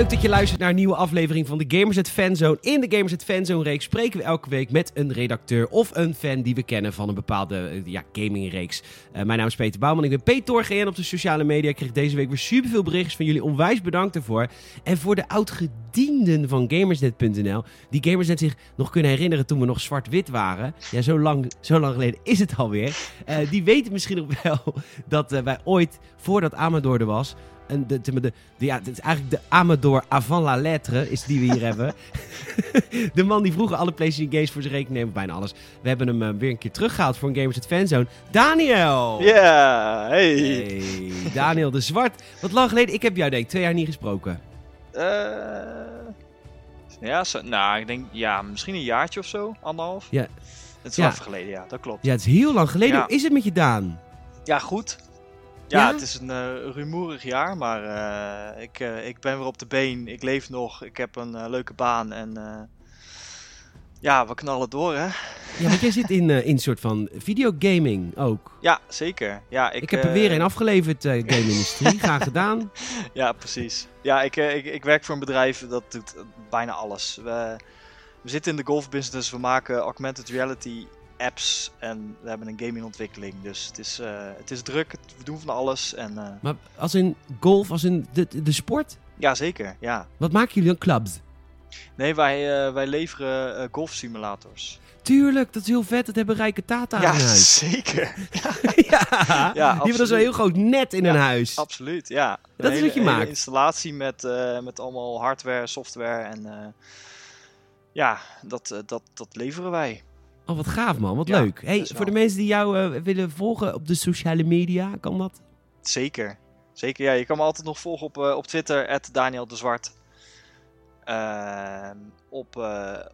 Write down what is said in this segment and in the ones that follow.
Leuk dat je luistert naar een nieuwe aflevering van de Gamersnet Fanzone. In de Gamersnet Fanzone reeks spreken we elke week met een redacteur of een fan die we kennen van een bepaalde uh, ja, gamingreeks. Uh, mijn naam is Peter Bouwman. Ik ben Peter GN op de sociale media. Ik kreeg deze week weer superveel berichtjes van jullie. Onwijs bedankt ervoor. En voor de oudgedienden van Gamersnet.nl, die Gamersnet zich nog kunnen herinneren toen we nog zwart-wit waren. Ja, zo lang, zo lang geleden is het alweer. Uh, die weten misschien nog wel dat wij ooit, voordat Amador er was en de, de, de, ja, het is eigenlijk de Amador avant la lettre is die we hier hebben. de man die vroeger alle PlayStation games voor zijn rekening neemt, bijna alles. We hebben hem uh, weer een keer teruggehaald voor een Gamers at Fanzone. Daniel! Ja, yeah, hey. hey. Daniel de Zwart. Wat lang geleden, ik heb jou denk ik twee jaar niet gesproken. Uh, ja, zo, nou, ik denk, ja, misschien een jaartje of zo, anderhalf. Ja. Het is ja. even geleden, ja, dat klopt. Ja, het is heel lang geleden. Ja. Hoe is het met je, Daan? Ja, goed. Ja, ja, het is een uh, rumoerig jaar, maar uh, ik, uh, ik ben weer op de been. Ik leef nog. Ik heb een leuke baan en ja, we knallen door, hè? Ja, want jij zit in, in een soort van videogaming ook. Ja, zeker. Ja, ik, ik heb er weer een afgeleverd, game-industrie. Graag gedaan. Ja, precies. Ja, ik, ik, ik werk voor een bedrijf dat doet bijna alles. We, we zitten in de golfbusiness, we maken augmented reality apps en we hebben een gamingontwikkeling. Dus het is, uh, het is druk, we doen van alles. En, uh... Maar als in golf, als in de, de sport? Ja, zeker. Ja. Wat maken jullie dan? Clubs? Nee, wij, uh, wij leveren golfsimulators. Tuurlijk, dat is heel vet. Dat hebben rijke Tata ja, in huis. Zeker. ja, ja, die hebben dan zo'n heel groot net in ja, een huis. Absoluut, ja. Dat is wat je maakt. Een installatie met, met allemaal hardware, software en ja, dat, dat, dat leveren wij. Oh, wat gaaf man, wat ja, leuk. Hey, voor de mensen die jou uh, willen volgen op de sociale media, kan dat? Zeker. Zeker, ja. Je kan me altijd nog volgen op, uh, op Twitter, Daniel de Zwart. Uh, op,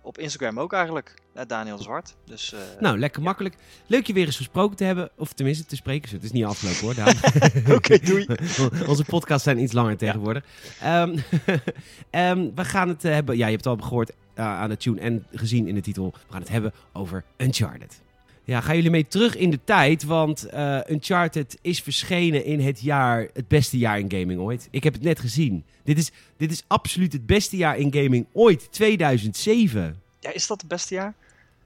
op Instagram ook eigenlijk, Daniel de Zwart. Dus, nou, lekker ja. makkelijk. Leuk je weer eens gesproken te hebben. Of tenminste te spreken. Het is niet afgelopen hoor. Oké, okay, doei. Onze podcasts zijn iets langer tegenwoordig. Ja. Um, um, we gaan het hebben, ja je hebt het al gehoord, aan de tune en gezien in de titel. We gaan het hebben over Uncharted. Ja, gaan jullie mee terug in de tijd, want uh, Uncharted is verschenen in het jaar, het beste jaar in gaming ooit. Ik heb het net gezien. Dit is, dit is absoluut het beste jaar in gaming ooit, 2007. Ja, is dat het beste jaar?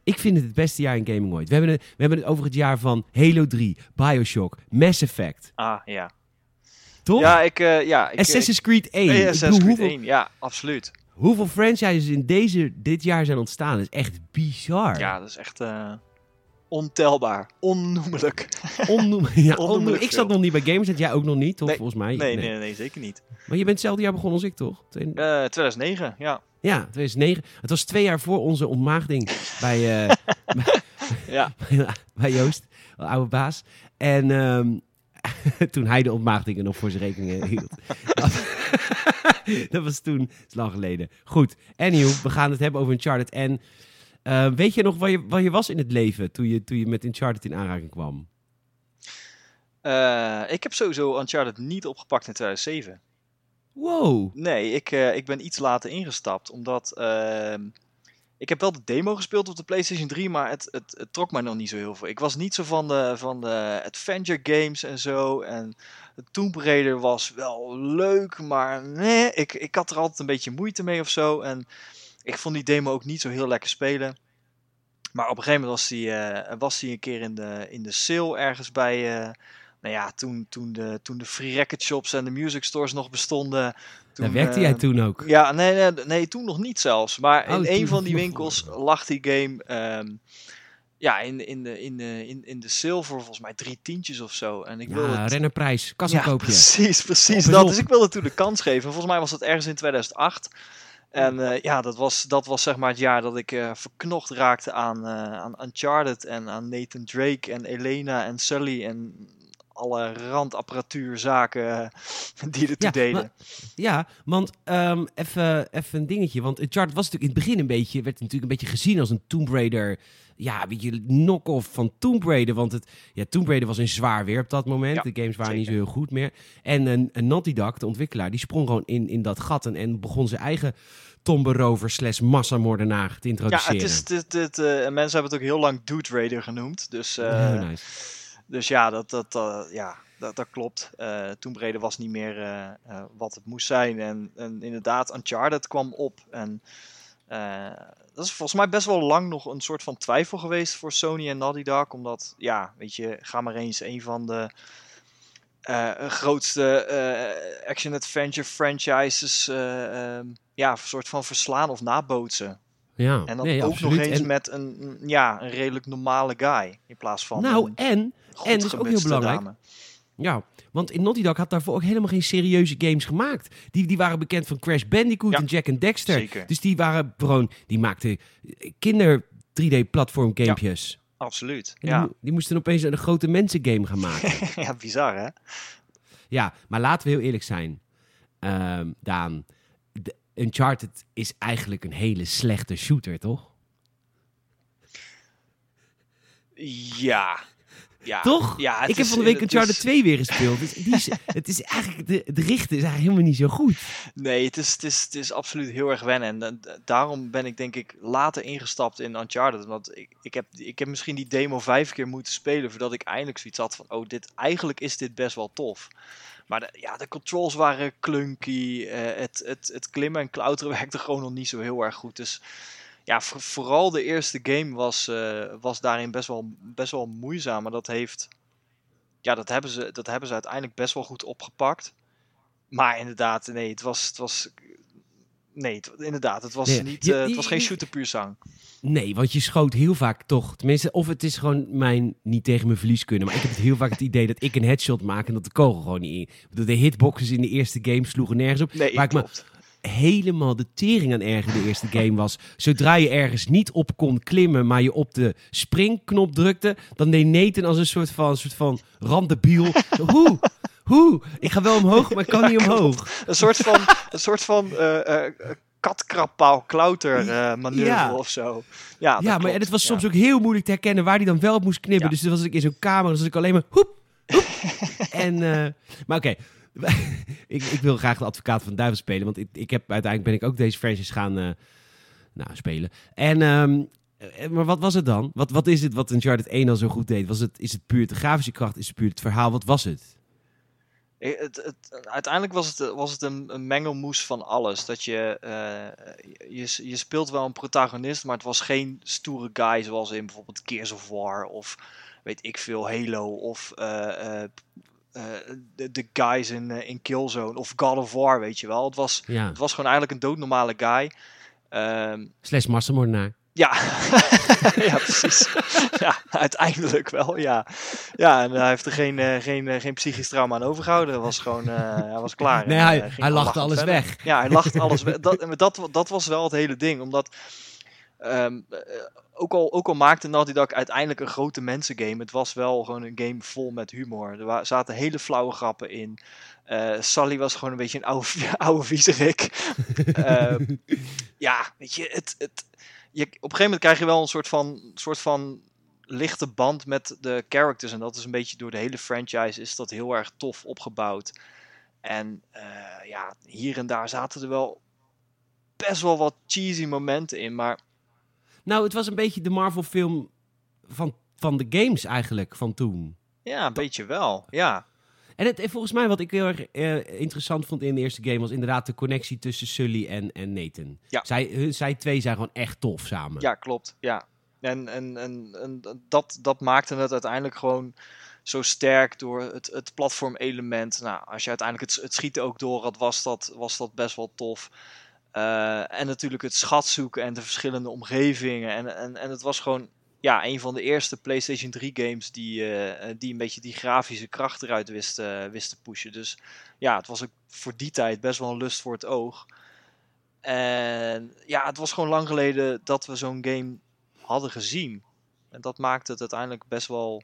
Ik vind het het beste jaar in gaming ooit. We hebben het, we hebben het over het jaar van Halo 3, Bioshock, Mass Effect. Ah, ja. Toch? Ja, ik... Uh, ja, ik Assassin's Creed 1. Nee, Assassin's Creed hoeveel... 1, ja, absoluut. Hoeveel franchises in deze, dit jaar zijn ontstaan, dat is echt bizar. Ja, dat is echt uh, ontelbaar. Onnoemelijk. Onnoem ja, onnoemelijk. Ik zat nog niet bij Games, dat jij ook nog niet, toch? Nee, Volgens mij. Nee, nee, nee, nee, zeker niet. Maar je bent hetzelfde jaar begonnen als ik, toch? Uh, 2009, ja. Ja, 2009. Het was twee jaar voor onze ontmaagding bij, uh, ja. bij Joost, oude baas. En um, toen hij de ontmaagdingen nog voor zijn rekening hield. dat was toen, is lang geleden. Goed, anyhow, we gaan het hebben over Uncharted. En uh, weet je nog waar je, waar je was in het leven toen je, toen je met Uncharted in aanraking kwam? Uh, ik heb sowieso Uncharted niet opgepakt in 2007. Wow. Nee, ik, uh, ik ben iets later ingestapt, omdat... ik heb wel de demo gespeeld op de PlayStation 3, maar het, het, trok mij nog niet zo heel veel. Ik was niet zo van de, van de adventure games en zo. En Tomb Raider was wel leuk, maar nee, ik, ik had er altijd een beetje moeite mee of zo. En ik vond die demo ook niet zo heel lekker spelen. Maar op een gegeven moment was die, uh, was die een keer in de, in de sale ergens bij... Uh, nou ja, toen, toen, de, toen de free record shops en de music stores nog bestonden. Toen, Daar werkte uh, jij toen ook? Ja, nee, nee, nee, toen nog niet zelfs. Maar oh, in een van die winkels lag die game... Um, ja, in, in, de, in, de, in, in de silver volgens mij drie tientjes of zo. En ik ja, wilde het... rennerprijs, kassakoopje. Ja, precies, precies dat. Dus ik wilde toen de kans geven. Volgens mij was dat ergens in 2008. En uh, ja, dat was, dat was zeg maar het jaar dat ik uh, verknocht raakte aan, uh, aan Uncharted en aan Nathan Drake en Elena en Sully en alle randapparatuurzaken die er toe ja, deden. Maar, ja, want um, even een dingetje. Want Uncharted was natuurlijk in het begin een beetje, werd natuurlijk een beetje gezien als een Tomb Raider ja, weet je, knock-off van Tomb Raider. Want het, ja, Tomb Raider was in zwaar weer op dat moment. Ja, de games waren zeker. niet zo heel goed meer. En een, een Naughty Dog, de ontwikkelaar, die sprong gewoon in, in dat gat en, en begon zijn eigen tomberover slash massamoordenaar te Ja, introduceren. het is, het, het, uh, mensen hebben het ook heel lang Dude Raider genoemd. Dus, uh, nice. Dus ja, dat, dat, uh, ja. dat, dat klopt. Uh, Tomb Raider was niet meer wat het moest zijn. En, en inderdaad, Uncharted kwam op. En dat is volgens mij best wel lang nog een soort van twijfel geweest voor Sony en Naughty Dog. Omdat, ja, weet je, ga maar eens een van de grootste action-adventure franchises um, ja, een soort van verslaan of nabootsen. Ja, en dan ook nog eens met een, ja, een redelijk normale guy. In plaats van. Nou, en, en dat is ook heel belangrijk. Ja, want in Naughty Dog had daarvoor ook helemaal geen serieuze games gemaakt. Die, die waren bekend van Crash Bandicoot en Jack and Dexter. Zeker. Dus die waren gewoon, die maakten kinder 3D-platform gamepjes. Ja, absoluut. ja. Die, die, moesten opeens een grote mensengame gaan maken. ja, bizar hè? Ja, maar laten we heel eerlijk zijn, uh, Daan. Uncharted is eigenlijk een hele slechte shooter, toch? Ja. Ja, Toch? Ja, ik heb van de week Uncharted is... 2 weer gespeeld. Dus die is, het is eigenlijk, de, de richten is eigenlijk helemaal niet zo goed. Nee, het is, het is, het is absoluut heel erg wennen. En daarom ben ik denk ik later ingestapt in Uncharted. Want ik, ik, heb, ik heb misschien die demo vijf keer moeten spelen voordat ik eindelijk zoiets had van... Oh, dit, eigenlijk is dit best wel tof. Maar de, ja, de controls waren clunky. Uh, het, het, het klimmen en klauteren werkte gewoon nog niet zo heel erg goed. Dus ja, vooral de eerste game was, uh, was daarin best wel, best wel moeizaam. Maar dat heeft. Ja, dat hebben, ze, dat hebben ze uiteindelijk best wel goed opgepakt. Maar inderdaad, nee, het was. Het was nee, het, inderdaad, het was, nee, niet, uh, het was geen shooter puur zang. Nee, want je schoot heel vaak toch. Tenminste, of het is gewoon mijn niet tegen mijn verlies kunnen. Maar ik heb het heel vaak het idee dat ik een headshot maak en dat de kogel gewoon niet in. De hitboxes in de eerste game sloegen nergens op. Nee, waar ik me helemaal de tering aan erger de eerste game was. Zodra je ergens niet op kon klimmen, maar je op de springknop drukte, dan deed Nathan als een soort van, een soort van randebiel. Hoe? Hoe? Ik ga wel omhoog, maar ik kan niet omhoog. Een soort van, een soort van uh, uh, katkrappaal klauter uh, manoeuvre ja. of zo. Ja, ja maar het was soms ook heel moeilijk te herkennen waar hij dan wel op moest knippen. Dus dan was ik in zo'n kamer, was ik alleen maar hoep, hoep. en, maar oké, ik, ik, wil graag de advocaat van duivel spelen. Want ik, ik heb, uiteindelijk ben ik ook deze franchise gaan uh, nou, spelen. En, um, maar wat was het dan? Wat, wat is het wat Uncharted 1 al zo goed deed? Was het, is het puur de grafische kracht? Is het puur het verhaal? Wat was het? Het, het, uiteindelijk was het, was het een, een mengelmoes van alles. Dat je, je, je speelt wel een protagonist, maar het was geen stoere guy zoals in bijvoorbeeld Gears of War of weet ik veel, Halo of de, de, guys in, uh, in Killzone of God of War, weet je wel. Het was, ja. het was gewoon eigenlijk een doodnormale guy. Um, Slash massamoordenaar. Ja, ja precies. ja, uiteindelijk wel, ja. Ja, en hij heeft er geen, uh, geen, geen psychisch trauma aan overgehouden. Hij was gewoon, hij was klaar. Nee, en, hij, hij lachte alles verder. weg. Ja, hij lachte alles weg. Dat, dat, dat was wel het hele ding, omdat... Um, ook, al, ook al maakte Naughty Dog uiteindelijk een grote mensengame, het was wel gewoon een game vol met humor. Er zaten hele flauwe grappen in. Uh, Sally was gewoon een beetje een oude, oude viezerik. uh, ja, weet je, het, het, je, op een gegeven moment krijg je wel een soort van, soort van lichte band met de characters. En dat is een beetje door de hele franchise is dat heel erg tof opgebouwd. En uh, ja, hier en daar zaten er wel best wel wat cheesy momenten in, maar nou, het was een beetje de Marvel-film van, van de games eigenlijk van toen. Ja, een beetje wel, ja. En het, volgens mij wat ik heel erg uh, interessant vond in de eerste game was inderdaad de connectie tussen Sully en, en Nathan. Ja. Zij, hun, zij twee zijn gewoon echt tof samen. Ja, klopt. Ja. En, en, en, en dat, dat maakte het uiteindelijk gewoon zo sterk door het, het platform-element. Nou, als je uiteindelijk het, het schieten ook door had, was dat, was dat best wel tof. Uh, en natuurlijk het schat zoeken en de verschillende omgevingen. En, en, en het was gewoon ja, een van de eerste PlayStation 3 games die, uh, die een beetje die grafische kracht eruit wist, wist te pushen. Dus ja, het was ook voor die tijd best wel een lust voor het oog. En ja, het was gewoon lang geleden dat we zo'n game hadden gezien. En dat maakte het uiteindelijk best wel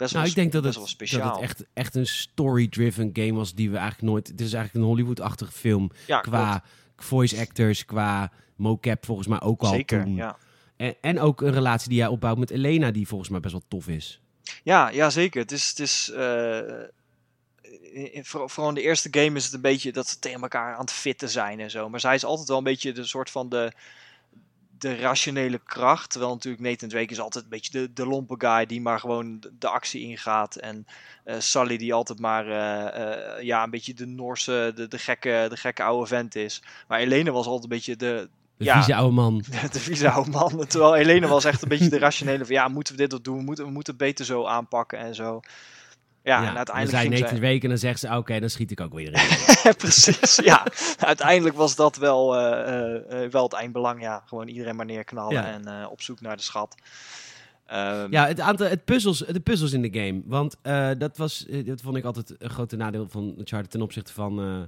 best nou, ik denk dat het, wel speciaal. dat het echt, echt een story-driven game was die we eigenlijk nooit... Het is eigenlijk een Hollywood-achtige film ja, qua klopt. voice actors, qua mocap volgens mij ook al Zeker, toen. ja. En, en ook een relatie die jij opbouwt met Elena, die volgens mij best wel tof is. Ja, ja zeker. Het is... Het is uh, in, vooral in de eerste game is het een beetje dat ze tegen elkaar aan het fitten zijn en zo. Maar zij is altijd wel een beetje de soort van de, de rationele kracht. Terwijl natuurlijk Nathan Drake is altijd een beetje de, de lompe guy die maar gewoon de, de actie ingaat. En uh, Sully die altijd maar uh, uh, ja, een beetje de Noorse, de, de, gekke, de gekke oude vent is. Maar Helene was altijd een beetje de... De ja, vieze oude man. De, de vieze oude man. Terwijl Helene was echt een beetje de rationele van ja, moeten we dit of doen? We moeten, we moeten het beter zo aanpakken en zo. Ja, en uiteindelijk dan ging zei zij- Nathan Drake en dan zegt ze, oké, dan schiet ik ook weer in. Precies, ja. Uiteindelijk was dat wel, eh, eh, eh, wel het eindbelang. Ja, gewoon iedereen maar neerknallen en op zoek naar de schat. Ehm, Ja, het aantal het puzzels, de puzzels in de game. Want dat, was, dat vond ik altijd een grote nadeel van Uncharted ten opzichte van, eh,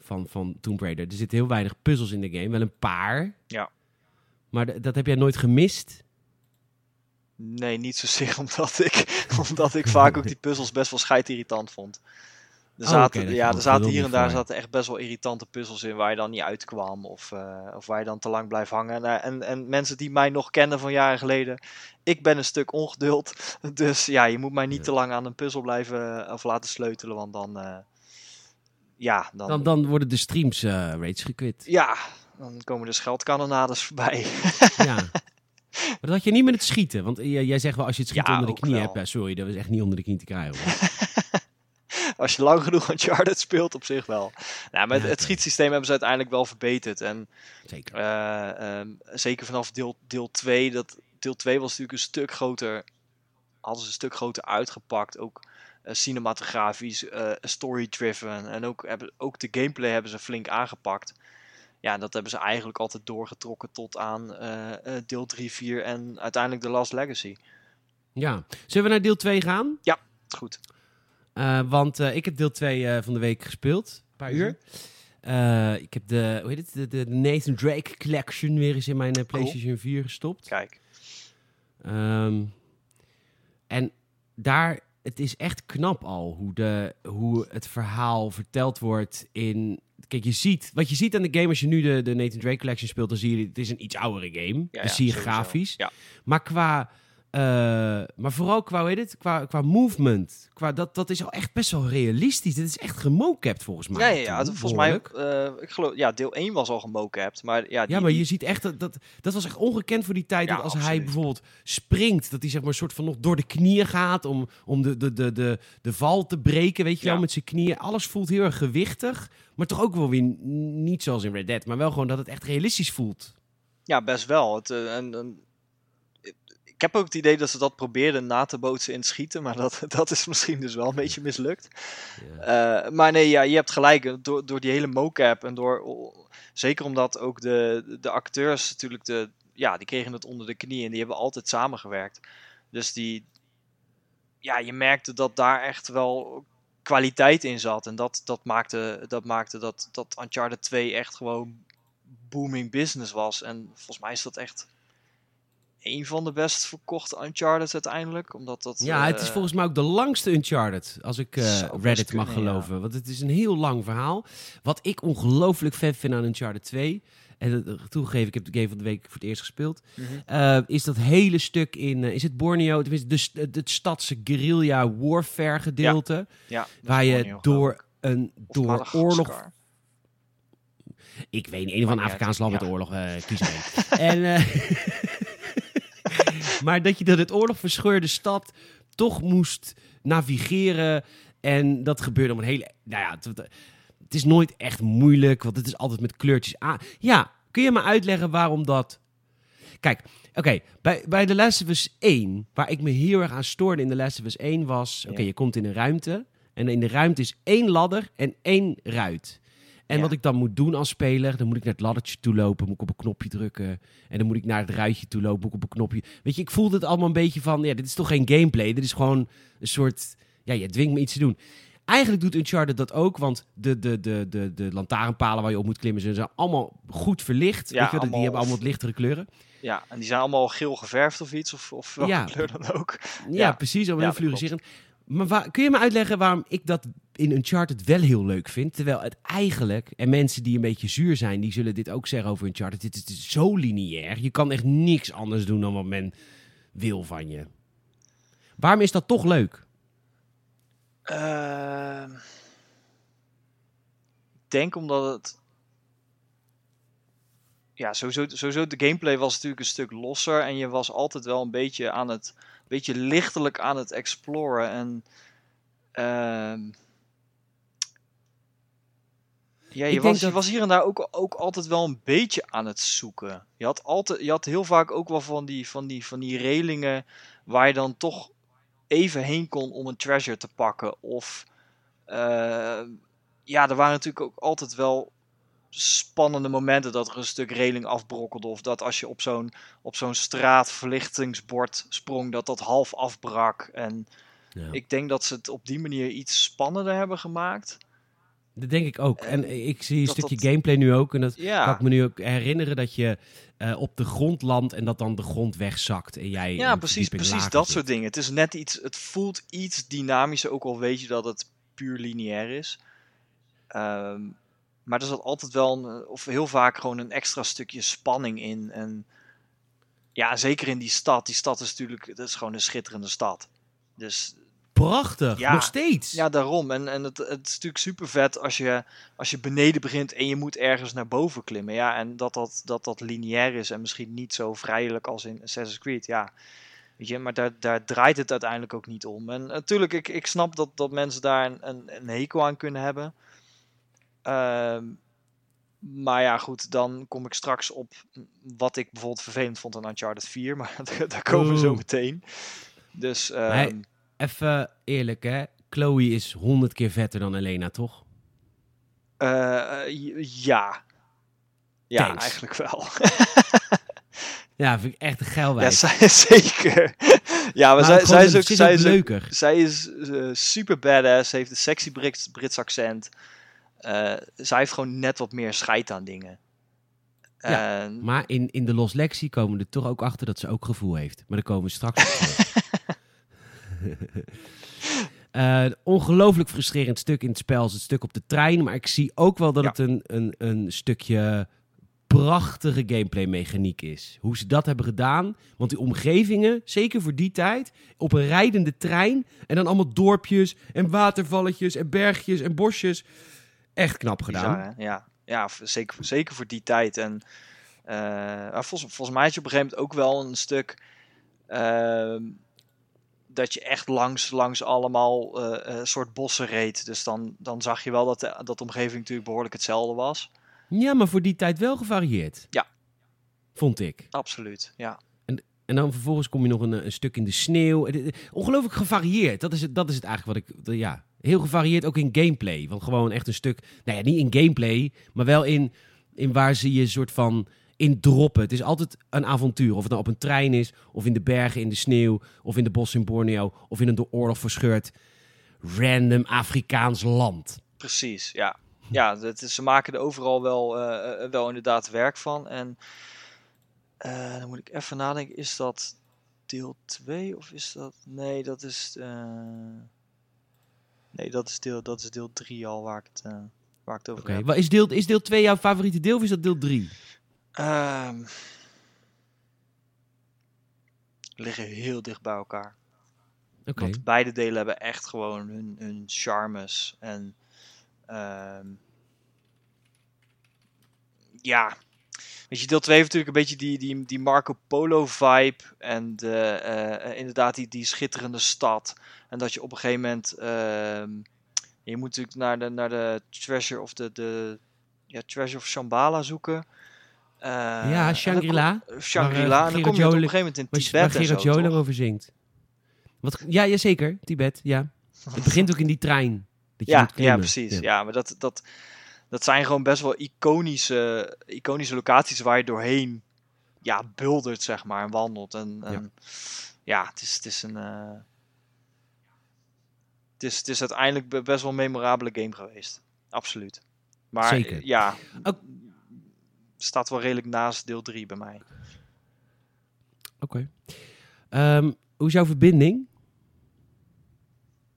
van, van Tomb Raider. Er zitten heel weinig puzzels in de game. Wel een paar. Ja. Maar dat heb jij nooit gemist? Nee, niet zozeer omdat ik, omdat ik vaak ook die puzzels best wel scheidirritant vond. Er Oh, zaten, ja, er zaten hier en daar zaten echt best wel irritante puzzels in waar je dan niet uitkwam of, eh, of waar je dan te lang blijft hangen. En, en, en mensen die mij nog kennen van jaren geleden, ik ben een stuk ongeduld. Dus ja, je moet mij niet Ja. te lang aan een puzzel blijven eh, of laten sleutelen, want dan, eh, ja, dan, Dan, dan worden de streams rates gekwit. ja, dan komen de scheldkanonades voorbij. ja. Maar dat had je niet met het schieten. Want jij, zegt wel, als je het schiet Ja, onder de knie wel. hebt. Ja, sorry, dat was echt niet onder de knie te krijgen. Als je lang genoeg Uncharted speelt, op zich wel. Nou, maar het, het schietsysteem hebben ze uiteindelijk wel verbeterd. En Zeker. eh, ehm, zeker vanaf deel, deel 2. Dat, deel 2 was natuurlijk een stuk groter. Hadden ze een stuk groter uitgepakt. Ook eh, cinematografisch, eh, story-driven. En ook, hebben, ook de gameplay hebben ze flink aangepakt. Ja, dat hebben ze eigenlijk altijd doorgetrokken tot aan eh, eh, deel 3, 4 en uiteindelijk The Last Legacy. Ja. Zullen we naar deel 2 gaan? Goed. Eh, want ik heb deel 2 eh, van de week gespeeld. Een paar Mhm. uur. Eh, ik heb de, hoe heet het, de, de Nathan Drake Collection weer eens in mijn eh, PlayStation 4 gestopt. Kijk. Ehm, en daar, het is echt knap al hoe, de, hoe het verhaal verteld wordt in... Kijk, je ziet, wat je ziet aan de game als je nu de, de Nathan Drake Collection speelt, dan zie je, het is een iets oudere game. Ja, dat zie je sowieso. grafisch. Ja. Maar qua, eh, maar vooral qua, hoe heet het, qua, qua movement, qua, dat, dat is al echt best wel realistisch. Dit is echt gemocapt volgens mij. Ja, ja, ja. toen, volgens mij, behoorlijk. eh, ik geloof, ja, deel 1 was al gemocapt. Maar ja, die, Ja, maar die- je ziet echt dat, dat dat was echt ongekend voor die tijd. Ja, dat als hij bijvoorbeeld springt, dat hij zeg maar een soort van nog door de knieën gaat om, om de, de, de, de, de val te breken, weet je wel, met zijn knieën. Alles voelt heel erg gewichtig, maar toch ook wel weer niet zoals in Red Dead, maar wel gewoon dat het echt realistisch voelt. Ja, best wel. Het, eh, en, en, ik heb ook het idee dat ze dat probeerden na te bootsen in het schieten, maar dat, dat is misschien dus wel een beetje mislukt. Eh, maar nee, ja, je hebt gelijk. Door, door die hele mocap en door. Zeker omdat ook de, de acteurs natuurlijk de. Ja, die kregen het onder de knie en die hebben altijd samengewerkt. Dus die. Ja, je merkte dat daar echt wel kwaliteit in zat. En dat, dat maakte, dat, maakte dat, dat Uncharted 2 echt gewoon booming business was. En volgens mij is dat echt een van de best verkochte Uncharted uiteindelijk. Omdat dat, Ja, het is eh, volgens mij ook de langste Uncharted, als ik best Reddit mag ja. geloven. Want het is een heel lang verhaal. Wat ik ongelooflijk vet vind aan Uncharted 2, en dat- toegegeven, ik heb de game van de week voor het eerst gespeeld, mhm. Eh, is dat hele stuk in, eh, is het Borneo, tenminste de, het stadse guerrilla warfare gedeelte, ja, dat waar je Borneo, door een door oorlog, ik weet niet, een van Afrikaans land met ja. oorlog, eh kies er één. en, eh, maar dat je door het oorlog verscheurde stad toch moest navigeren en dat gebeurde om een hele, nou ja, het, is nooit echt moeilijk, want het is altijd met kleurtjes aan. Ja, kun je me uitleggen waarom dat Kijk, oké, bij, bij The Last of Us 1, waar ik me heel erg aan stoorde in The Last of Us 1 was... Oké, Ja. je komt in een ruimte en in de ruimte is één ladder en één ruit. En Ja. wat ik dan moet doen als speler, dan moet ik naar het laddertje toe lopen, moet ik op een knopje drukken. En dan moet ik naar het ruitje toe lopen, moet ik op een knopje... Weet je, ik voelde het allemaal een beetje van, ja, dit is toch geen gameplay, dit is gewoon een soort... Ja, je dwingt me iets te doen. Eigenlijk doet Uncharted dat ook, want de, de, de, de, de lantaarnpalen waar je op moet klimmen zijn allemaal goed verlicht. Ja, wel, die allemaal- hebben allemaal wat lichtere kleuren. Ja, en die zijn allemaal geel geverfd of iets, of, of welke Ja. kleur dan ook. Ja, Ja. precies. Om Ja, fluoriserend. Maar waar, kun je me uitleggen waarom ik dat in Uncharted wel heel leuk vind? Terwijl het eigenlijk, en mensen die een beetje zuur zijn, die zullen dit ook zeggen over Uncharted. Dit is, dit is zo lineair. Je kan echt niks anders doen dan wat men wil van je. Waarom is dat toch leuk? Ehm, ik denk omdat het... ja, sowieso, sowieso de gameplay was natuurlijk een stuk losser. En je was altijd wel een beetje aan het, beetje lichtelijk aan het exploren. En ehm, ja, je was, je was hier en daar ook, ook altijd wel een beetje aan het zoeken. Je had, altijd, je had heel vaak ook wel van die, van, die, van die relingen waar je dan toch even heen kon om een treasure te pakken. Of eh, ja, er waren natuurlijk ook altijd wel spannende momenten dat er een stuk reling afbrokkelde. Of dat als je op zo'n, op zo'n straatverlichtingsbord sprong, dat dat half afbrak. En Ja. ik denk dat ze het op die manier iets spannender hebben gemaakt. Dat denk ik ook. Eh, En ik zie een stukje dat- gameplay nu ook. En dat kan Ja, ik me nu ook herinneren dat je eh, op de grond landt en dat dan de grond wegzakt. En jij ja precies, precies dat zit. soort dingen. Het is net iets, het voelt iets dynamischer, ook al weet je dat het puur lineair is. Ehm, maar er zat altijd wel, een, of heel vaak gewoon een extra stukje spanning in. En ja, zeker in die stad. Die stad is natuurlijk, dat is gewoon een schitterende stad. Dus Prachtig, Ja. nog steeds. Ja, daarom. En, en het, het is natuurlijk super vet als je, als je beneden begint en je moet ergens naar boven klimmen. Ja, en dat dat, dat dat lineair is en misschien niet zo vrijelijk als in Assassin's Creed. Ja, weet je, maar daar, daar draait het uiteindelijk ook niet om. En natuurlijk, ik, ik snap dat, dat mensen daar een, een, een hekel aan kunnen hebben. Ehm, maar ja, goed, dan kom ik straks op wat ik bijvoorbeeld vervelend vond aan Uncharted 4. Maar daar- komen we zo meteen. Dus Even eerlijk, hè. Chloe is honderd keer vetter dan Elena, toch? Eh, ja. Ja, Thanks. eigenlijk wel. Ja, vind ik echt een geil ja, wijs. zij, zeker. ja, maar, Maar zij, zij is ook, zij is ook, leuker. zij is eh, super badass. Ze heeft een sexy Brits, Brits accent. Eh, zij heeft gewoon net wat meer scheid aan dingen. Ja, Maar in, in de Los Lexi komen we er toch ook achter dat ze ook gevoel heeft. Maar daar komen we straks op Eh, ongelooflijk frustrerend stuk in het spel is het stuk op de trein. Maar ik zie ook wel dat Ja. het een, een, een stukje prachtige gameplay mechaniek is. Hoe ze dat hebben gedaan. Want die omgevingen, zeker voor die tijd, op een rijdende trein. En dan allemaal dorpjes en watervalletjes en bergjes en bosjes. Echt knap gedaan. Bizar? Ja, ja zeker, zeker voor die tijd. En maar volgens, volgens mij had je op een gegeven moment ook wel een stuk ehm, dat je echt langs, langs allemaal eh, soort bossen reed. Dus dan, dan zag je wel dat de, dat de omgeving natuurlijk behoorlijk hetzelfde was. Ja, maar voor die tijd wel gevarieerd. Ja. Vond ik. Absoluut, ja. En dan vervolgens kom je nog een, een stuk in de sneeuw. Ongelooflijk gevarieerd. Dat is, het, dat is het eigenlijk wat ik... Ja, heel gevarieerd ook in gameplay. Want gewoon echt een stuk... Nou ja, niet in gameplay, maar wel in, in waar ze je soort van in droppen. Het is altijd een avontuur. Of het nou op een trein is, of in de bergen, in de sneeuw... of in de bos in Borneo, of in een door oorlog verscheurd... random Afrikaans land. Precies, ja. Ja, dat is, ze maken er overal wel, eh, eh, wel inderdaad werk van. En eh, dan moet ik even nadenken, is dat deel 2 of is dat... Nee, dat is... Nee, dat is deel, dat is deel 3 al waar ik het, waar ik het over Oké, heb. wat is deel, is deel 2 jouw favoriete deel of is dat deel 3? Ehm, liggen heel dicht bij elkaar. Want beide delen hebben echt gewoon hun, hun charmes. En ehm, ja, weet je, deel 2 heeft natuurlijk een beetje die, die, die Marco Polo vibe. En de, eh, eh, inderdaad die, die schitterende stad. En dat je op een gegeven moment, ehm, je moet natuurlijk naar de, naar de treasure of de, de ja, treasure of Shambhala zoeken. Eh, ja, Shangri-La. kom- Shangri-La. En dan kom je op een gegeven moment in Tibet waar en Gerard toch? over zingt. Wat, ja, ja, zeker. Tibet, ja. Het begint ook in die trein. Dat je Ja, ja, precies. Ja. maar dat, dat, dat zijn gewoon best wel iconische, iconische locaties waar je doorheen ja, buldert, zeg maar, en wandelt. En, en ja. het is, het is een. eh, het, is, het is uiteindelijk be- best wel een memorabele game geweest. Absoluut. Maar Zeker. eh, ja, Ook- staat wel redelijk naast deel 3 bij mij. Oké. Ehm, hoe is jouw verbinding?